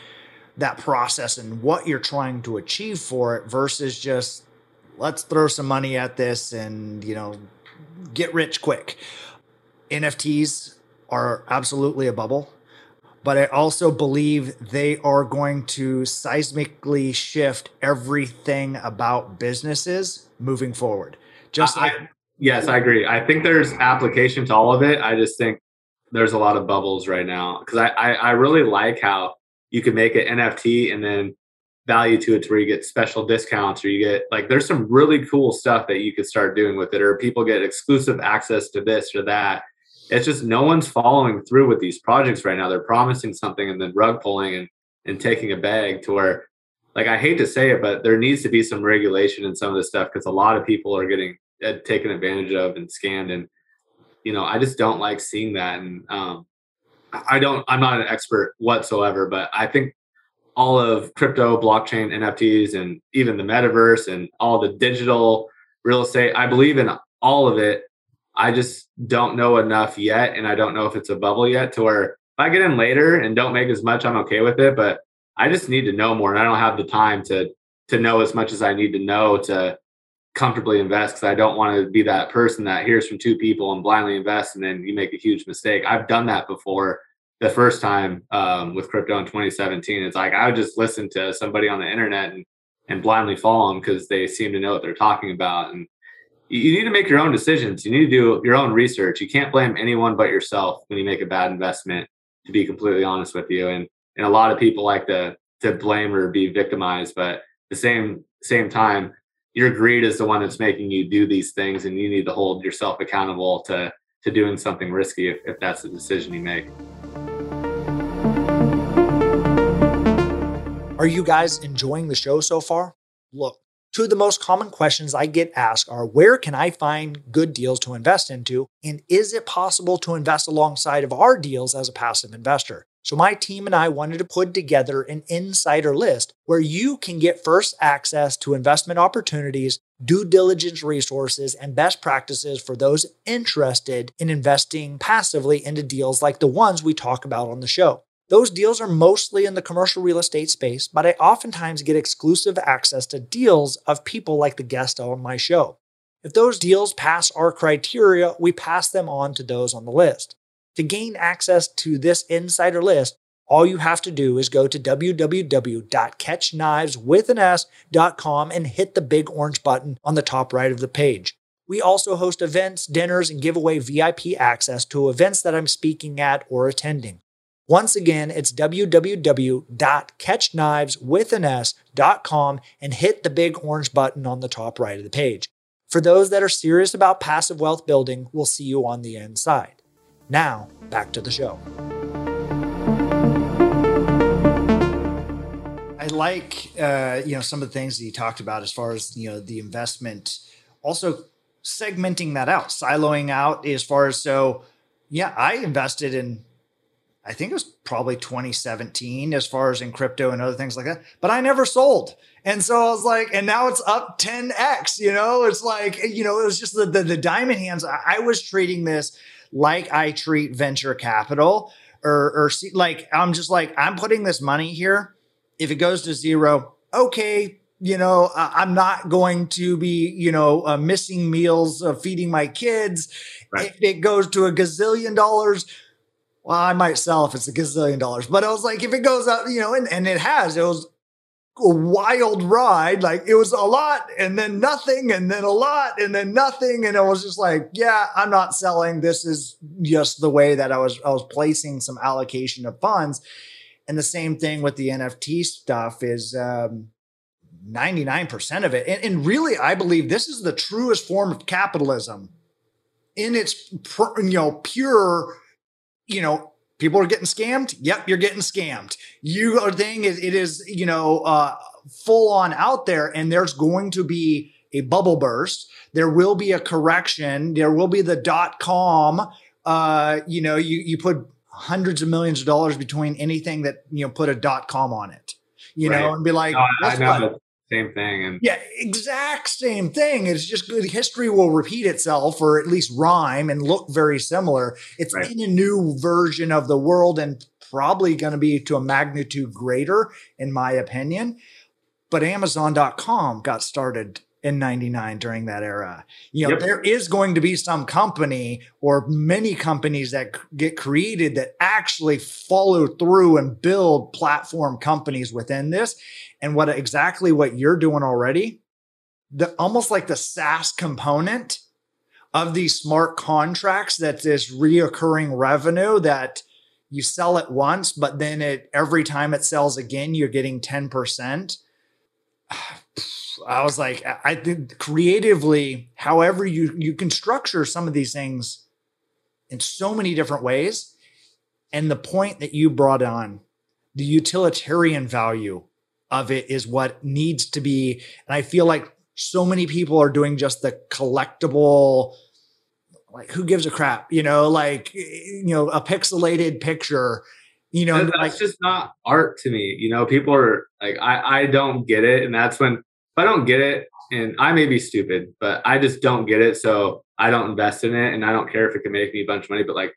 that process and what you're trying to achieve for it versus just let's throw some money at this and, you know, get rich quick. NFTs are absolutely a bubble but I also believe they are going to seismically shift everything about businesses moving forward. Just like- I, yes, I agree. I think there's application to all of it. I just think there's a lot of bubbles right now because I, I, I really like how you can make an NFT and then value to it to where you get special discounts or you get like there's some really cool stuff that you could start doing with it or people get exclusive access to this or that it's just no one's following through with these projects right now. They're promising something and then rug pulling and, and taking a bag to where, like, I hate to say it, but there needs to be some regulation in some of this stuff because a lot of people are getting uh, taken advantage of and scanned. And, you know, I just don't like seeing that. And um, I don't, I'm not an expert whatsoever, but I think all of crypto, blockchain, NFTs, and even the metaverse and all the digital real estate, I believe in all of it I just don't know enough yet, and I don't know if it's a bubble yet. To where if I get in later and don't make as much, I'm okay with it. But I just need to know more, and I don't have the time to to know as much as I need to know to comfortably invest because I don't want to be that person that hears from two people and blindly invest and then you make a huge mistake. I've done that before the first time um, with crypto in 2017. It's like I would just listen to somebody on the internet and, and blindly follow them because they seem to know what they're talking about. And you need to make your own decisions. You need to do your own research. You can't blame anyone but yourself when you make a bad investment, to be completely honest with you. And and a lot of people like to to blame or be victimized, but the same same time, your greed is the one that's making you do these things and you need to hold yourself accountable to to doing something risky if, if that's the decision you make. Are you guys enjoying the show so far? Look, Two of the most common questions I get asked are where can I find good deals to invest into? And is it possible to invest alongside of our deals as a passive investor? So, my team and I wanted to put together an insider list where you can get first access to investment opportunities, due diligence resources, and best practices for those interested in investing passively into deals like the ones we talk about on the show. Those deals are mostly in the commercial real estate space, but I oftentimes get exclusive access to deals of people like the guest on my show. If those deals pass our criteria, we pass them on to those on the list. To gain access to this insider list, all you have to do is go to www.catchniveswithans.com and hit the big orange button on the top right of the page. We also host events, dinners, and give away VIP access to events that I'm speaking at or attending. Once again, it's www.catchniveswithans.com and hit the big orange button on the top right of the page. For those that are serious about passive wealth building, we'll see you on the inside. Now, back to the show. I like uh, you know some of the things that you talked about as far as you know the investment, also segmenting that out, siloing out as far as so. Yeah, I invested in, I think it was probably 2017 as far as in crypto and other things like that, but I never sold. And so I was like, and now it's up 10x. You know, it's like you know, it was just the the, the diamond hands. I, I was treating this like I treat venture capital or or see, like I'm just like I'm putting this money here if it goes to zero, okay, you know, I'm not going to be, you know, uh, missing meals, uh, feeding my kids. Right. If it goes to a gazillion dollars, well, I might sell if it's a gazillion dollars. But I was like, if it goes up, you know, and, and it has, it was a wild ride. Like it was a lot and then nothing and then a lot and then nothing. And I was just like, yeah, I'm not selling. This is just the way that I was, I was placing some allocation of funds. And the same thing with the NFT stuff is um, 99% of it. And, and, really, I believe this is the truest form of capitalism in its, you know, pure, you know, people are getting scammed. Yep, you're getting scammed. You are thing is it is, you know, uh, full on out there and there's going to be a bubble burst. There will be a correction. There will be the dot com. Uh, you know, you you put hundreds of millions of dollars between anything that you know put a dot com on it you right. know and be like no, I know the same thing and yeah exact same thing it's just good history will repeat itself or at least rhyme and look very similar it's right. in a new version of the world and probably going to be to a magnitude greater in my opinion but amazon.com got started in 99 during that era. You know, yep. there is going to be some company or many companies that get created that actually follow through and build platform companies within this. And what exactly what you're doing already, the almost like the SaaS component of these smart contracts that's this reoccurring revenue that you sell it once, but then it every time it sells again, you're getting 10%. I was like, I think creatively, however you you can structure some of these things in so many different ways. And the point that you brought on, the utilitarian value of it is what needs to be. And I feel like so many people are doing just the collectible, like who gives a crap, you know, like you know, a pixelated picture you know that's like, just not art to me you know people are like i i don't get it and that's when if I don't get it, and I may be stupid, but I just don't get it. So I don't invest in it, and I don't care if it can make me a bunch of money. But like,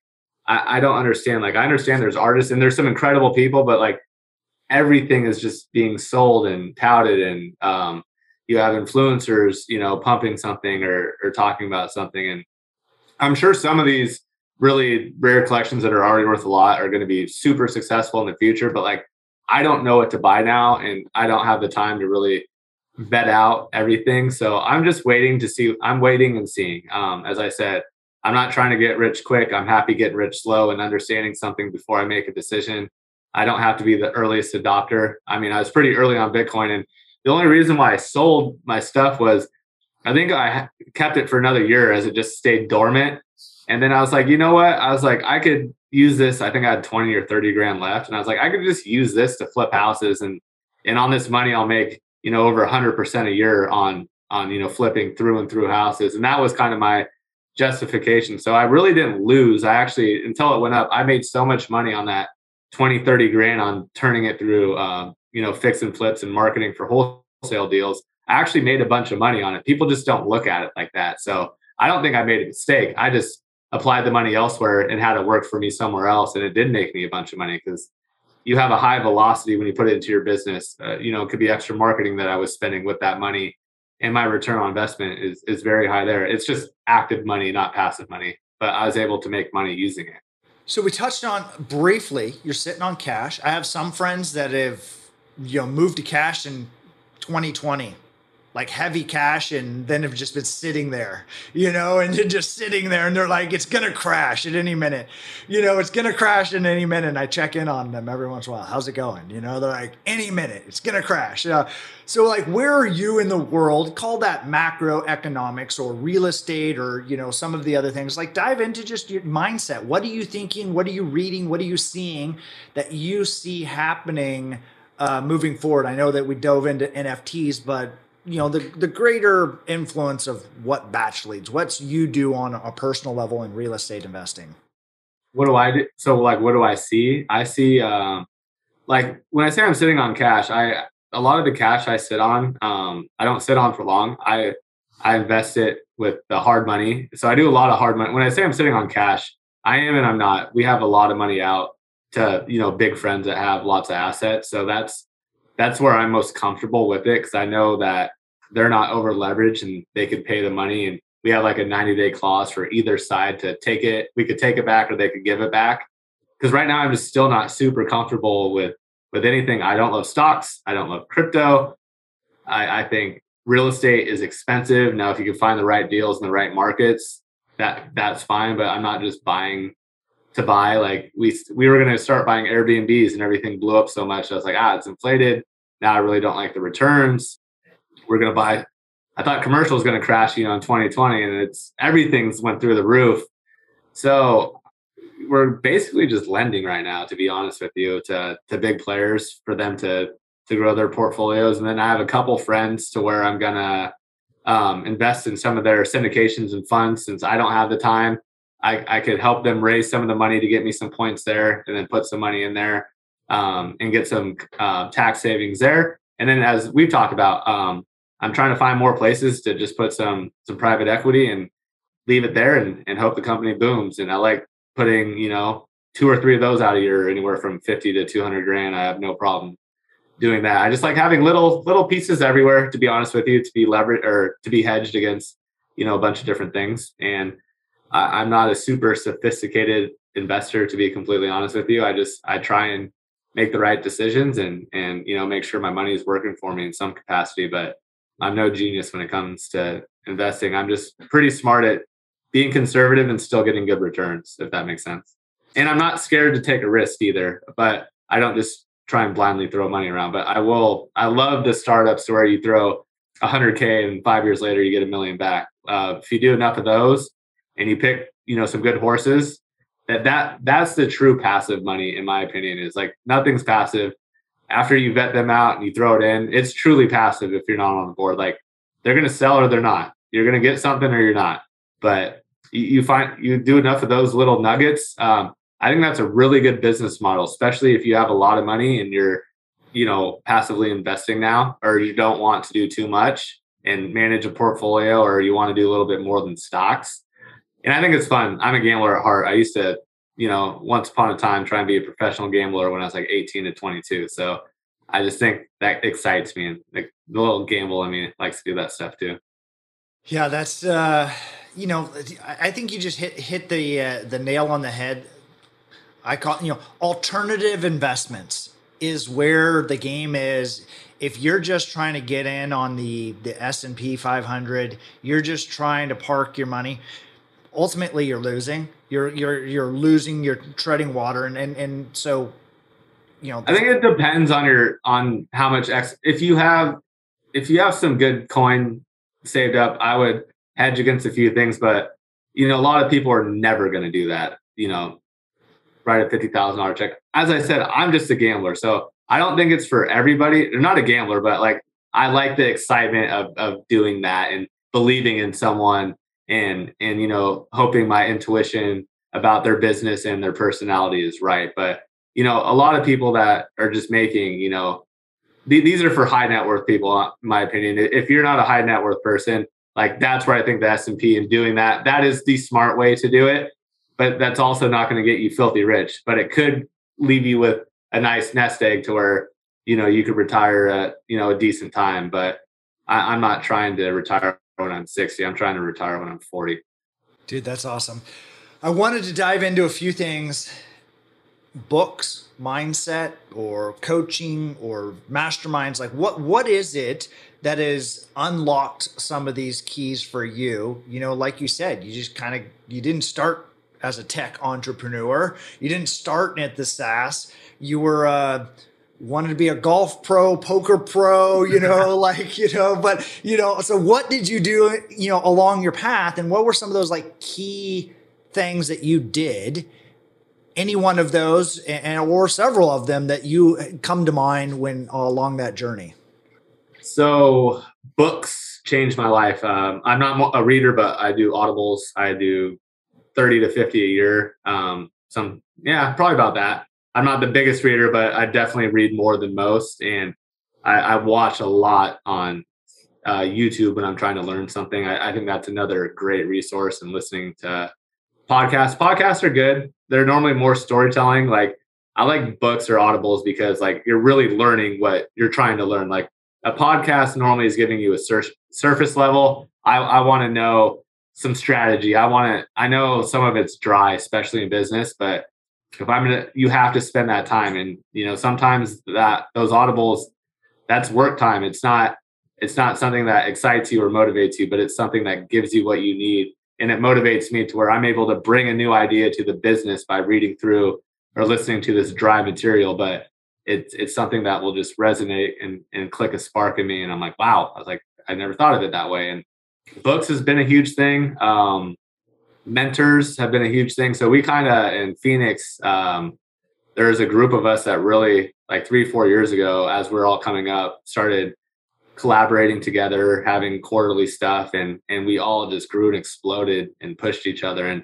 I, I don't understand. Like, I understand there's artists and there's some incredible people, but like, everything is just being sold and touted, and um, you have influencers, you know, pumping something or or talking about something, and I'm sure some of these really rare collections that are already worth a lot are going to be super successful in the future. But like, I don't know what to buy now, and I don't have the time to really vet out everything. So I'm just waiting to see. I'm waiting and seeing. Um, as I said, I'm not trying to get rich quick. I'm happy getting rich slow and understanding something before I make a decision. I don't have to be the earliest adopter. I mean, I was pretty early on Bitcoin, and the only reason why I sold my stuff was I think I kept it for another year as it just stayed dormant. And then I was like, you know what? I was like, I could use this. I think I had 20 or 30 grand left. And I was like, I could just use this to flip houses and and on this money I'll make you know over 100% a year on on you know flipping through and through houses and that was kind of my justification so i really didn't lose i actually until it went up i made so much money on that 20 30 grand on turning it through um, you know fix and flips and marketing for wholesale deals i actually made a bunch of money on it people just don't look at it like that so i don't think i made a mistake i just applied the money elsewhere and had it work for me somewhere else and it did make me a bunch of money because you have a high velocity when you put it into your business. Uh, you know, it could be extra marketing that I was spending with that money, and my return on investment is is very high there. It's just active money, not passive money, but I was able to make money using it. So we touched on briefly, you're sitting on cash. I have some friends that have you know moved to cash in 2020 like heavy cash and then have just been sitting there, you know, and just sitting there and they're like, it's gonna crash at any minute. You know, it's gonna crash in any minute. And I check in on them every once in a while. How's it going? You know, they're like, any minute, it's gonna crash. So like where are you in the world? Call that macroeconomics or real estate or you know, some of the other things. Like dive into just your mindset. What are you thinking? What are you reading? What are you seeing that you see happening? Uh, moving forward, I know that we dove into NFTs, but you know the the greater influence of what BatchLeads what's you do on a personal level in real estate investing? What do i do? So like what do i see? I see um like when i say i'm sitting on cash i a lot of the cash i sit on um i don't sit on for long. I i invest it with the hard money. So i do a lot of hard money. When i say i'm sitting on cash i am and i'm not. We have a lot of money out to you know big friends that have lots of assets. So that's that's where I'm most comfortable with it because I know that they're not over leveraged and they could pay the money and we have like a 90 day clause for either side to take it. We could take it back or they could give it back. Because right now I'm just still not super comfortable with with anything. I don't love stocks. I don't love crypto. I, I think real estate is expensive. Now, if you can find the right deals in the right markets, that that's fine. But I'm not just buying to buy. Like we we were going to start buying Airbnbs and everything blew up so much. I was like, ah, it's inflated. Now I really don't like the returns. We're going to buy. I thought commercial was going to crash, you know, in 2020, and it's everything's went through the roof. So we're basically just lending right now, to be honest with you, to to big players for them to to grow their portfolios. And then I have a couple friends to where I'm gonna um, invest in some of their syndications and funds since I don't have the time. I, I could help them raise some of the money to get me some points there and then put some money in there um, and get some uh, tax savings there. And then, as we've talked about, um, I'm trying to find more places to just put some some private equity and leave it there and, and hope the company booms. And I like putting, you know, two or three of those out a year, anywhere from 50 to 200 grand. I have no problem doing that. I just like having little little pieces everywhere. To be honest with you, to be leveraged or to be hedged against, you know, a bunch of different things. And I, I'm not a super sophisticated investor, to be completely honest with you. I just I try and make the right decisions and and you know make sure my money is working for me in some capacity but i'm no genius when it comes to investing. I'm just pretty smart at being conservative and still getting good returns if that makes sense. And i'm not scared to take a risk either but i don't just try and blindly throw money around. But i will i love the startups where you throw 100k and five years later you get a million back. Uh, if you do enough of those and you pick you know some good horses that that that's the true passive money in my opinion is like nothing's passive after you vet them out and you throw it in it's truly passive if you're not on the board like they're going to sell or they're not you're going to get something or you're not but you, you, find you do enough of those little nuggets um, i think that's a really good business model especially if you have a lot of money and you're you know passively investing now or you don't want to do too much and manage a portfolio or you want to do a little bit more than stocks and I think it's fun. I'm a gambler at heart. I used to, you know, once upon a time try and be a professional gambler when I was like 18 to 22. So I just think that excites me, and like the little gamble. I mean, likes to do that stuff too. Yeah, that's uh, you know, I think you just hit hit the uh, the nail on the head. I call you know alternative investments is where the game is if you're just trying to get in on the the S&P 500 you're just trying to park your money ultimately you're losing. You're you're you're losing. You're treading water, and and and so, you know. I think it depends on your on how much. If you have if you have some good coin saved up, I would hedge against a few things, but you know a lot of people are never going to do that. You know, write a fifty thousand dollar check. As I said, I'm just a gambler, so I don't think it's for everybody. They're not a gambler, but like I like the excitement of of doing that and believing in someone and and you know hoping my intuition about their business and their personality is right. But you know a lot of people that are just making you know th- these are for high net worth people in my opinion. If you're not a high net worth person like that's where i think the s&p and doing that that is the smart way to do it but that's also not going to get you filthy rich. But it could leave you with a nice nest egg to where you know you could retire at you know a decent time. But I, i'm not trying to retire when I'm 60. I'm trying to retire when I'm 40. Dude, that's awesome. I wanted to dive into a few things books, mindset, or coaching or masterminds. Like what what is it that has unlocked some of these keys for you? You know, like you said, you just kind of you didn't start as a tech entrepreneur. You didn't start at the SaaS. You were uh wanted to be a golf pro, poker pro, you know, like, you know, but, you know, so what did you do, you know, along your path and what were some of those like key things that you did? Any one of those and or several of them that you come to mind when uh, along that journey? So, books changed my life. Um, I'm not a reader, but I do audibles. I do 30 to 50 a year. Um, some, yeah, probably about that. I'm not the biggest reader, but I definitely read more than most. And I, I watch a lot on uh, YouTube when I'm trying to learn something. I, I, think that's another great resource and listening to podcasts. Podcasts are good. They're normally more storytelling. Like I like books or audibles because like you're really learning what you're trying to learn. Like a podcast normally is giving you a sur- surface level. I, I want to know some strategy. I want to, I know some of it's dry, especially in business, but if I'm gonna, you have to spend that time. And, you know, sometimes that those audibles, that's work time. It's not, it's not something that excites you or motivates you, but it's something that gives you what you need. And it motivates me to where I'm able to bring a new idea to the business by reading through or listening to this dry material. But it's it's something that will just resonate and, and click a spark in me. And I'm like, wow, I was like, I never thought of it that way. And books has been a huge thing. Um, mentors have been a huge thing. So we kind of in Phoenix, um, there's a group of us that really like three, four years ago, as we're all coming up, started collaborating together, having quarterly stuff, and and we all just grew and exploded and pushed each other. And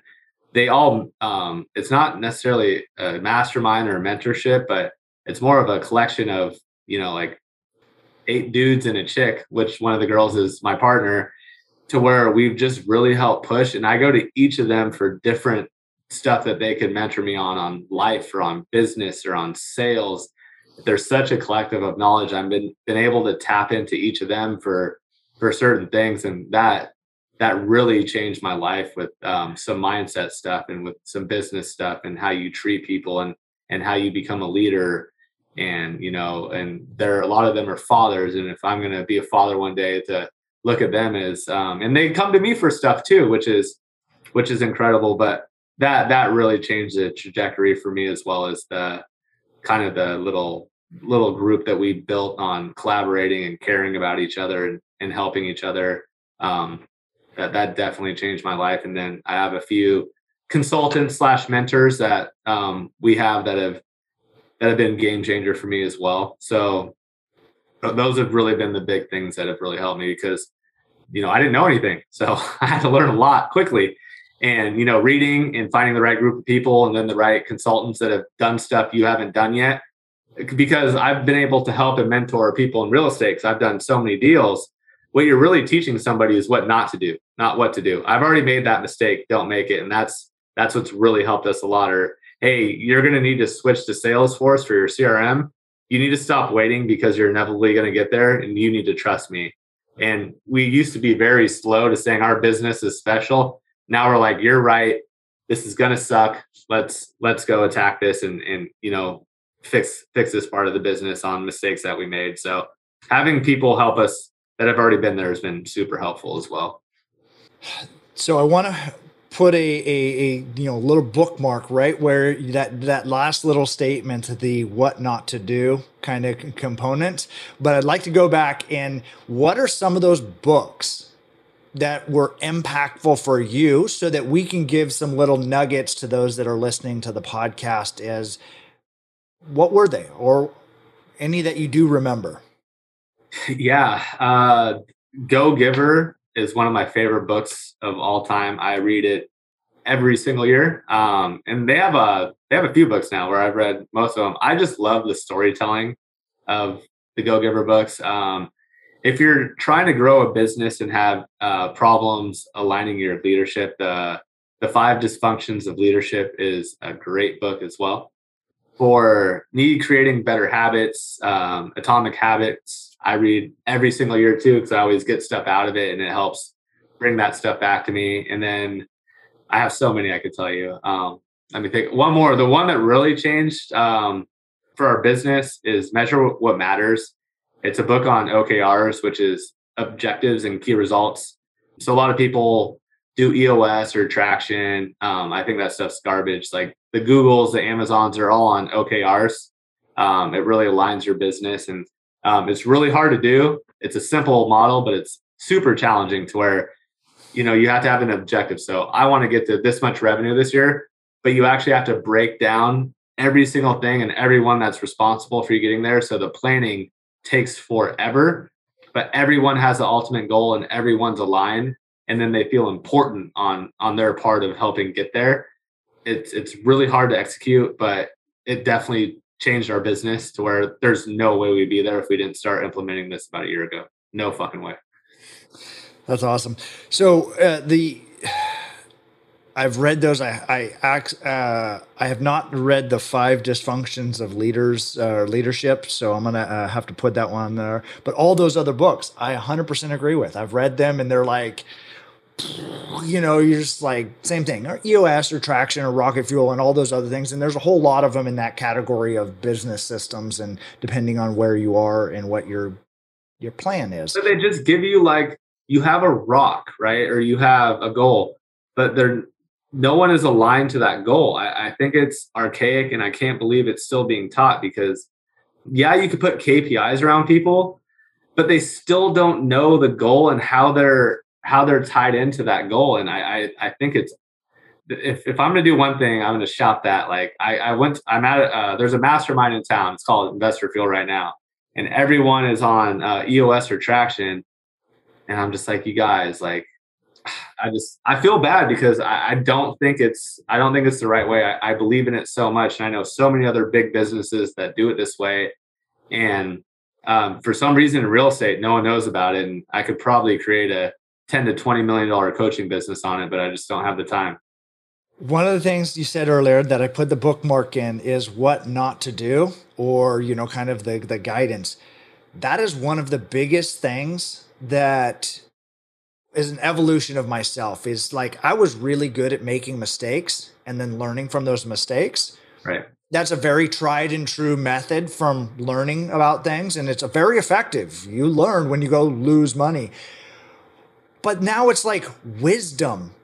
they all, um, it's not necessarily a mastermind or a mentorship, but it's more of a collection of you know like eight dudes and a chick, which one of the girls is my partner to where we've just really helped push. And I go to each of them for different stuff that they could mentor me on, on life or on business or on sales. There's such a collective of knowledge. I've been been able to tap into each of them for for certain things, and that that really changed my life with um, some mindset stuff and with some business stuff and how you treat people and and how you become a leader and you know and there a lot of them are fathers and if i'm going to be a father one day to look at them as um, and they come to me for stuff too which is which is incredible but that that really changed the trajectory for me as well as the kind of the little little group that we built on collaborating and caring about each other and, and helping each other. Um, that that definitely changed my life. And then i have a few consultants slash mentors that um, we have that have that have been game changer for me as well. So those have really been the big things that have really helped me because you know, I didn't know anything. So I had to learn a lot quickly. And, you know, reading and finding the right group of people and then the right consultants that have done stuff you haven't done yet. Because I've been able to help and mentor people in real estate because I've done so many deals. What you're really teaching somebody is what not to do, not what to do. I've already made that mistake. Don't make it. And that's that's what's really helped us a lot. Or hey, you're going to need to switch to Salesforce for your CRM. You need to stop waiting because you're inevitably going to get there, and you need to trust me. And we used to be very slow to saying our business is special. Now we're like, you're right. This is gonna suck. Let's let's go attack this and and you know fix fix this part of the business on mistakes that we made. So having people help us that have already been there has been super helpful as well. So I want to put a, a, a you know little bookmark right where that that last little statement the what not to do kind of component. But i'd like to go back and what are some of those books that were impactful for you so that we can give some little nuggets to those that are listening to the podcast as what were they or any that you do remember? Yeah uh go giver is one of my favorite books of all time. I read it every single year. Um, and they have a they have a few books now where I've read most of them. I just love the storytelling of the Go Giver books. Um, if you're trying to grow a business and have uh, problems aligning your leadership, the the five dysfunctions of leadership is a great book as well. For me creating better habits, um, atomic habits, I read every single year too because I always get stuff out of it and it helps bring that stuff back to me. And then I have so many I could tell you. Um, let me think. One more. The one that really changed um, for our business is Measure What Matters. It's a book on OKRs, which is objectives and key results. So a lot of people do EOS or traction. Um, I think that stuff's garbage. Like the Googles, the Amazons are all on OKRs. Um, it really aligns your business and um, it's really hard to do. It's a simple model, but it's super challenging to where, you know, you have to have an objective. So I want to get to this much revenue this year, but you actually have to break down every single thing and everyone that's responsible for you getting there. So the planning takes forever, but everyone has the ultimate goal and everyone's aligned and then they feel important on on their part of helping get there. It's it's really hard to execute, but it definitely changed our business to where there's no way we'd be there if we didn't start implementing this about a year ago. No fucking way. That's awesome. So uh, the I've read those. I I uh, I have not read the five dysfunctions of leaders or uh, leadership. So I'm gonna uh, have to put that one there. But all those other books, I 100% agree with. I've read them, and they're like, you know, you're just like same thing, or EOS or traction or rocket fuel and all those other things. And there's a whole lot of them in that category of business systems, and depending on where you are and what your your plan is. So they just give you like you have a rock, right? Or you have a goal, but they're no one is aligned to that goal. I, I, think it's archaic and I can't believe it's still being taught because yeah, you could put KPIs around people, but they still don't know the goal and how they're how they're tied into that goal. And I I, I think it's if, if I'm gonna do one thing, I'm gonna shout that. Like I, I went I'm at uh, there's a mastermind in town. It's called Investor Fuel right now. And everyone is on uh, EOS or traction and I'm just like, you guys, like, I just I feel bad because I, I don't think it's I don't think it's the right way. I, I, believe in it so much, and I know so many other big businesses that do it this way. And um, for some reason, in real estate, no one knows about it, and I could probably create a ten to twenty million dollar coaching business on it, but I just don't have the time. One of the things you said earlier that I put the bookmark in is what not to do, or you know, kind of the the guidance. That is one of the biggest things that is an evolution of myself is like I was really good at making mistakes and then learning from those mistakes. Right. That's a very tried and true method from learning about things and it's a very effective. You learn when you go lose money. But now it's like wisdom,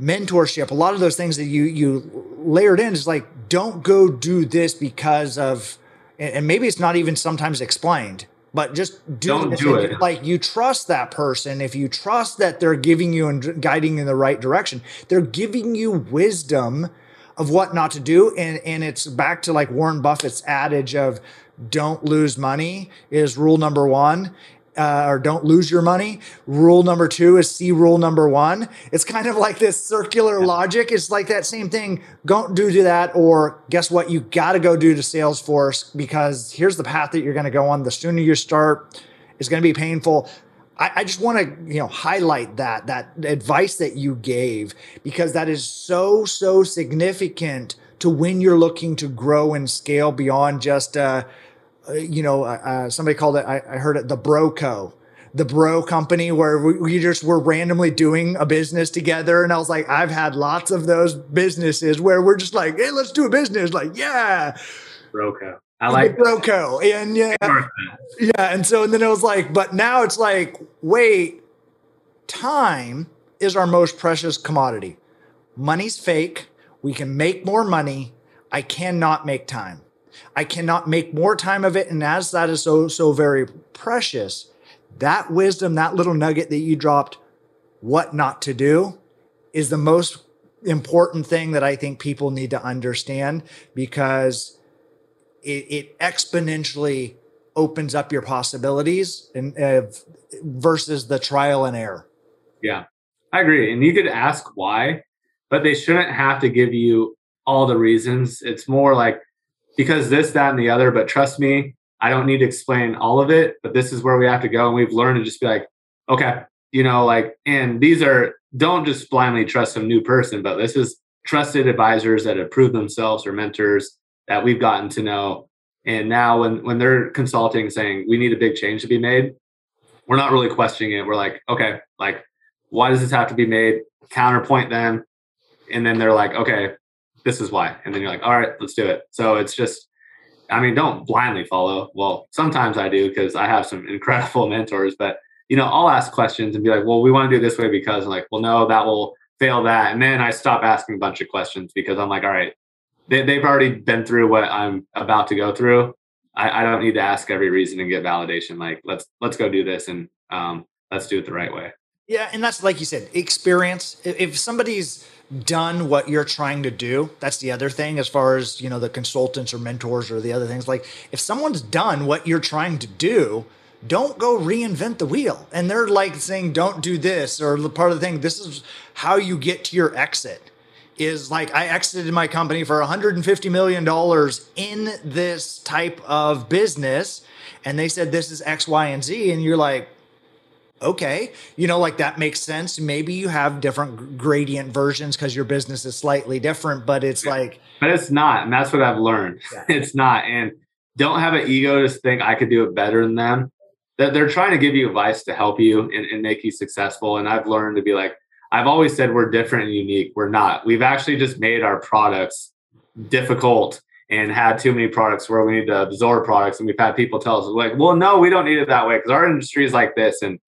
mentorship, a lot of those things that you you layered in is like don't go do this because of and maybe it's not even sometimes explained but just do Don't do it. Like you trust that person. If you trust that they're giving you and guiding in the right direction, they're giving you wisdom of what not to do. And, and it's back to like Warren Buffett's adage of don't lose money is rule number one uh, or don't lose your money. Rule number two is see rule number one. It's kind of like this circular logic. It's like that same thing. Don't do that, or guess what? You got to go do to Salesforce because here's the path that you're going to go on. The sooner you start, it's going to be painful. I, I just want to you know highlight that that advice that you gave because that is so so significant to when you're looking to grow and scale beyond just. Uh, you know, uh, uh, somebody called it, I, I, heard it the broco, the bro company where we, we, just were randomly doing a business together. And I was like, I've had lots of those businesses where we're just like, hey, let's do a business. Like, yeah. Broco. I like broco. And yeah. Yeah. And so, and then it was like, but now it's like, wait, time is our most precious commodity. Money's fake. We can make more money. I cannot make time. I cannot make more time of it. And as that is so, so very precious, that wisdom, that little nugget that you dropped, what not to do, is the most important thing that I think people need to understand because it, it exponentially opens up your possibilities and uh, versus the trial and error. Yeah, I agree. And you could ask why, but they shouldn't have to give you all the reasons. It's more like, because this, that, and the other. But trust me, I don't need to explain all of it, but this is where we have to go. And we've learned to just be like, okay, you know, like, and these are, don't just blindly trust some new person, but this is trusted advisors that have proved themselves or mentors that we've gotten to know. And now when, when they're consulting saying we need a big change to be made, we're not really questioning it. We're like, okay, like, why does this have to be made? Counterpoint them and then they're like, okay, this is why. And then you're like, all right, let's do it. So it's just, I mean, don't blindly follow. Well, sometimes I do because I have some incredible mentors, but you know, I'll ask questions and be like, well, we want to do this way because I'm like, well, no, that will fail that. And then I stop asking a bunch of questions because I'm like, all right, they, they've already been through what I'm about to go through. I, I don't need to ask every reason and get validation. Like, let's, let's go do this and um, let's do it the right way. Yeah. And that's like you said, experience. If somebody's, done what you're trying to do. That's the other thing as far as you know the consultants or mentors or the other things. Like if someone's done what you're trying to do don't go reinvent the wheel. And they're like saying don't do this or part of the thing this is how you get to your exit is like i exited my company for 150 million dollars in this type of business and they said this is x y and z and you're like okay, you know, like that makes sense. Maybe you have different gradient versions because your business is slightly different, but it's yeah. like, but it's not. And that's what I've learned. Yeah. It's not. And don't have an ego to think I could do it better than them. That they're trying to give you advice to help you and, and make you successful. And I've learned to be like, I've always said we're different and unique. We're not. We've actually just made our products difficult and had too many products where we need to absorb products. And we've had people tell us, like, well, no, we don't need it that way because our industry is like this. And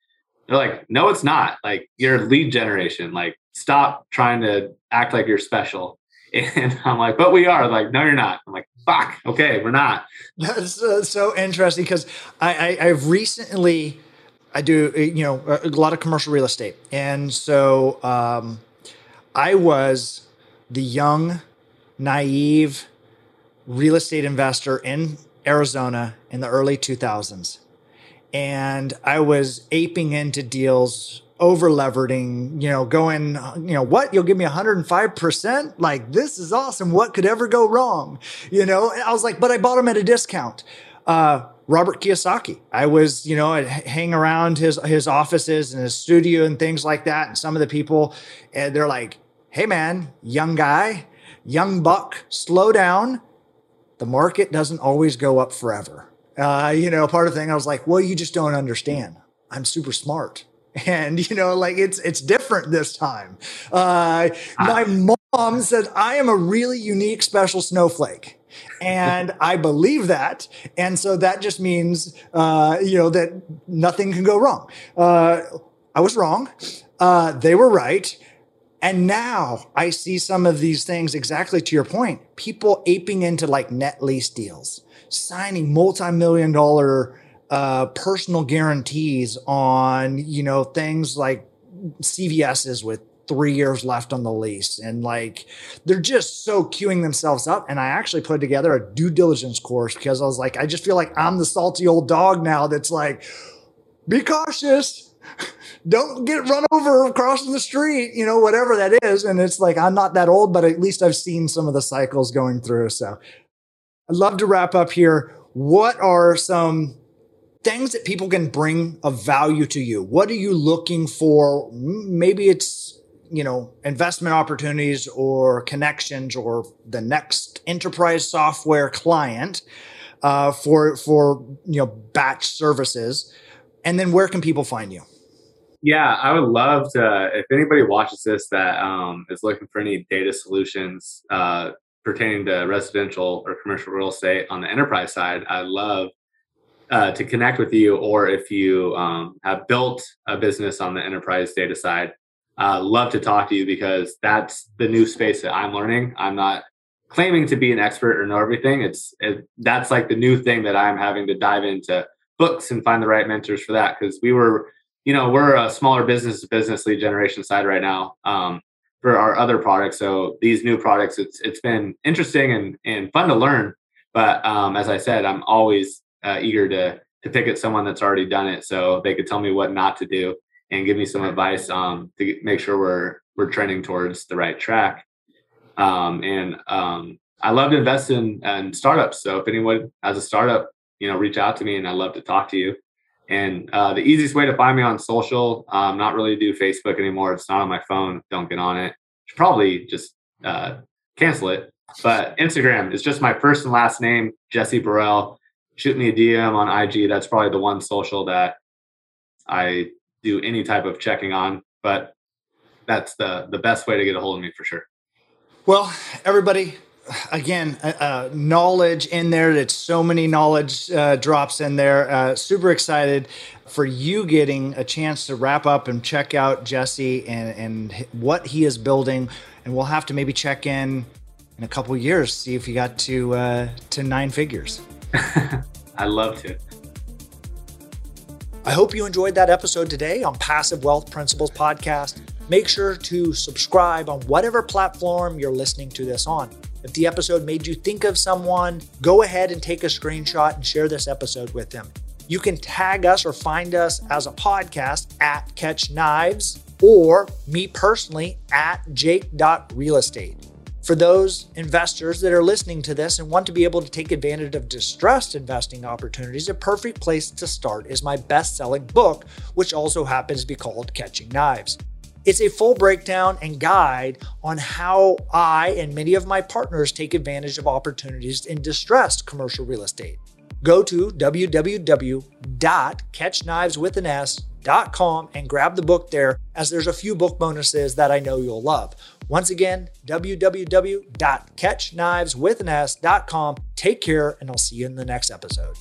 they're like, no, it's not. Like you're lead generation. Like stop trying to act like you're special. And I'm like, but we are. Like, no, you're not. I'm like, fuck. Okay, we're not. That's uh, so interesting because I, I I've recently I do you know a, a lot of commercial real estate, and so um, I was the young, naive real estate investor in Arizona in the early 2000s and I was aping into deals, over leveraging, you know, going, you know, what? You'll give me 105%? Like, this is awesome. What could ever go wrong? You know, and I was like, but I bought them at a discount. Uh, Robert Kiyosaki. I was, you know, I'd hang around his his offices and his studio and things like that. And some of the people, and they're like, "Hey, man, young guy, young buck, slow down. The market doesn't always go up forever." Uh, you know, part of the thing I was like, well, you just don't understand. I'm super smart. And you know, like it's it's different this time. Uh, my mom said I am a really unique, special snowflake, and I believe that. And so that just means, uh, you know, that nothing can go wrong. Uh, I was wrong. Uh, they were right. And now I see some of these things exactly to your point. People aping into like net lease deals signing multi-million dollar uh, personal guarantees on you know things like CVS's with three years left on the lease. And like they're just so queuing themselves up. And i actually put together a due diligence course because i was like i just feel like i'm the salty old dog now that's like be cautious don't get run over crossing the street you know whatever that is and it's like i'm not that old but at least i've seen some of the cycles going through so I'd love to wrap up here. What are some things that people can bring of value to you? What are you looking for? Maybe it's, you know, investment opportunities or connections or the next enterprise software client uh, for for you know batch services. And then where can people find you? Yeah, I would love to. If anybody watches this that um, is looking for any data solutions, uh, pertaining to residential or commercial real estate on the enterprise side, I'd love uh, to connect with you. Or if you um, have built a business on the enterprise data side, uh, love to talk to you because that's the new space that I'm learning. I'm not claiming to be an expert or know everything. It's it, that's like the new thing that I'm having to dive into books and find the right mentors for that because we were, you know, we're a smaller business business lead generation side right now. Um, for our other products. So these new products, it's it's been interesting and and fun to learn. But um, as I said, I'm always uh, eager to to pick at someone that's already done it, so they could tell me what not to do and give me some advice um, to make sure we're we're trending towards the right track. Um, and um, I love to invest in, in startups. So if anyone has a startup, you know, reach out to me, and I'd love to talk to you. And uh, the easiest way to find me on social, um, not really do Facebook anymore. It's not on my phone. Don't get on it. Should probably just uh, cancel it. But Instagram is just my first and last name, Jesse Burrell. Shoot me a DM on IG. That's probably the one social that I do any type of checking on. But that's the the best way to get a hold of me for sure. Well, everybody, again, uh, uh, knowledge in there. It's so many knowledge uh, drops in there. Uh, super excited for you getting a chance to wrap up and check out Jesse and, and what he is building. And we'll have to maybe check in in a couple years, see if you got to uh, to nine figures. I'd love to. I hope you enjoyed that episode today on Passive Wealth Principles Podcast. Make sure to subscribe on whatever platform you're listening to this on. If the episode made you think of someone, go ahead and take a screenshot and share this episode with them. You can tag us or find us as a podcast at Catch Knives or me personally at jake.realestate. For those investors that are listening to this and want to be able to take advantage of distressed investing opportunities, a perfect place to start is my best selling book, which also happens to be called Catching Knives. It's a full breakdown and guide on how I and many of my partners take advantage of opportunities in distressed commercial real estate. Go to www.catchkniveswithanes.com and grab the book there, as there's a few book bonuses that I know you'll love. Once again, www.catchkniveswithanes.com. Take care, and I'll see you in the next episode.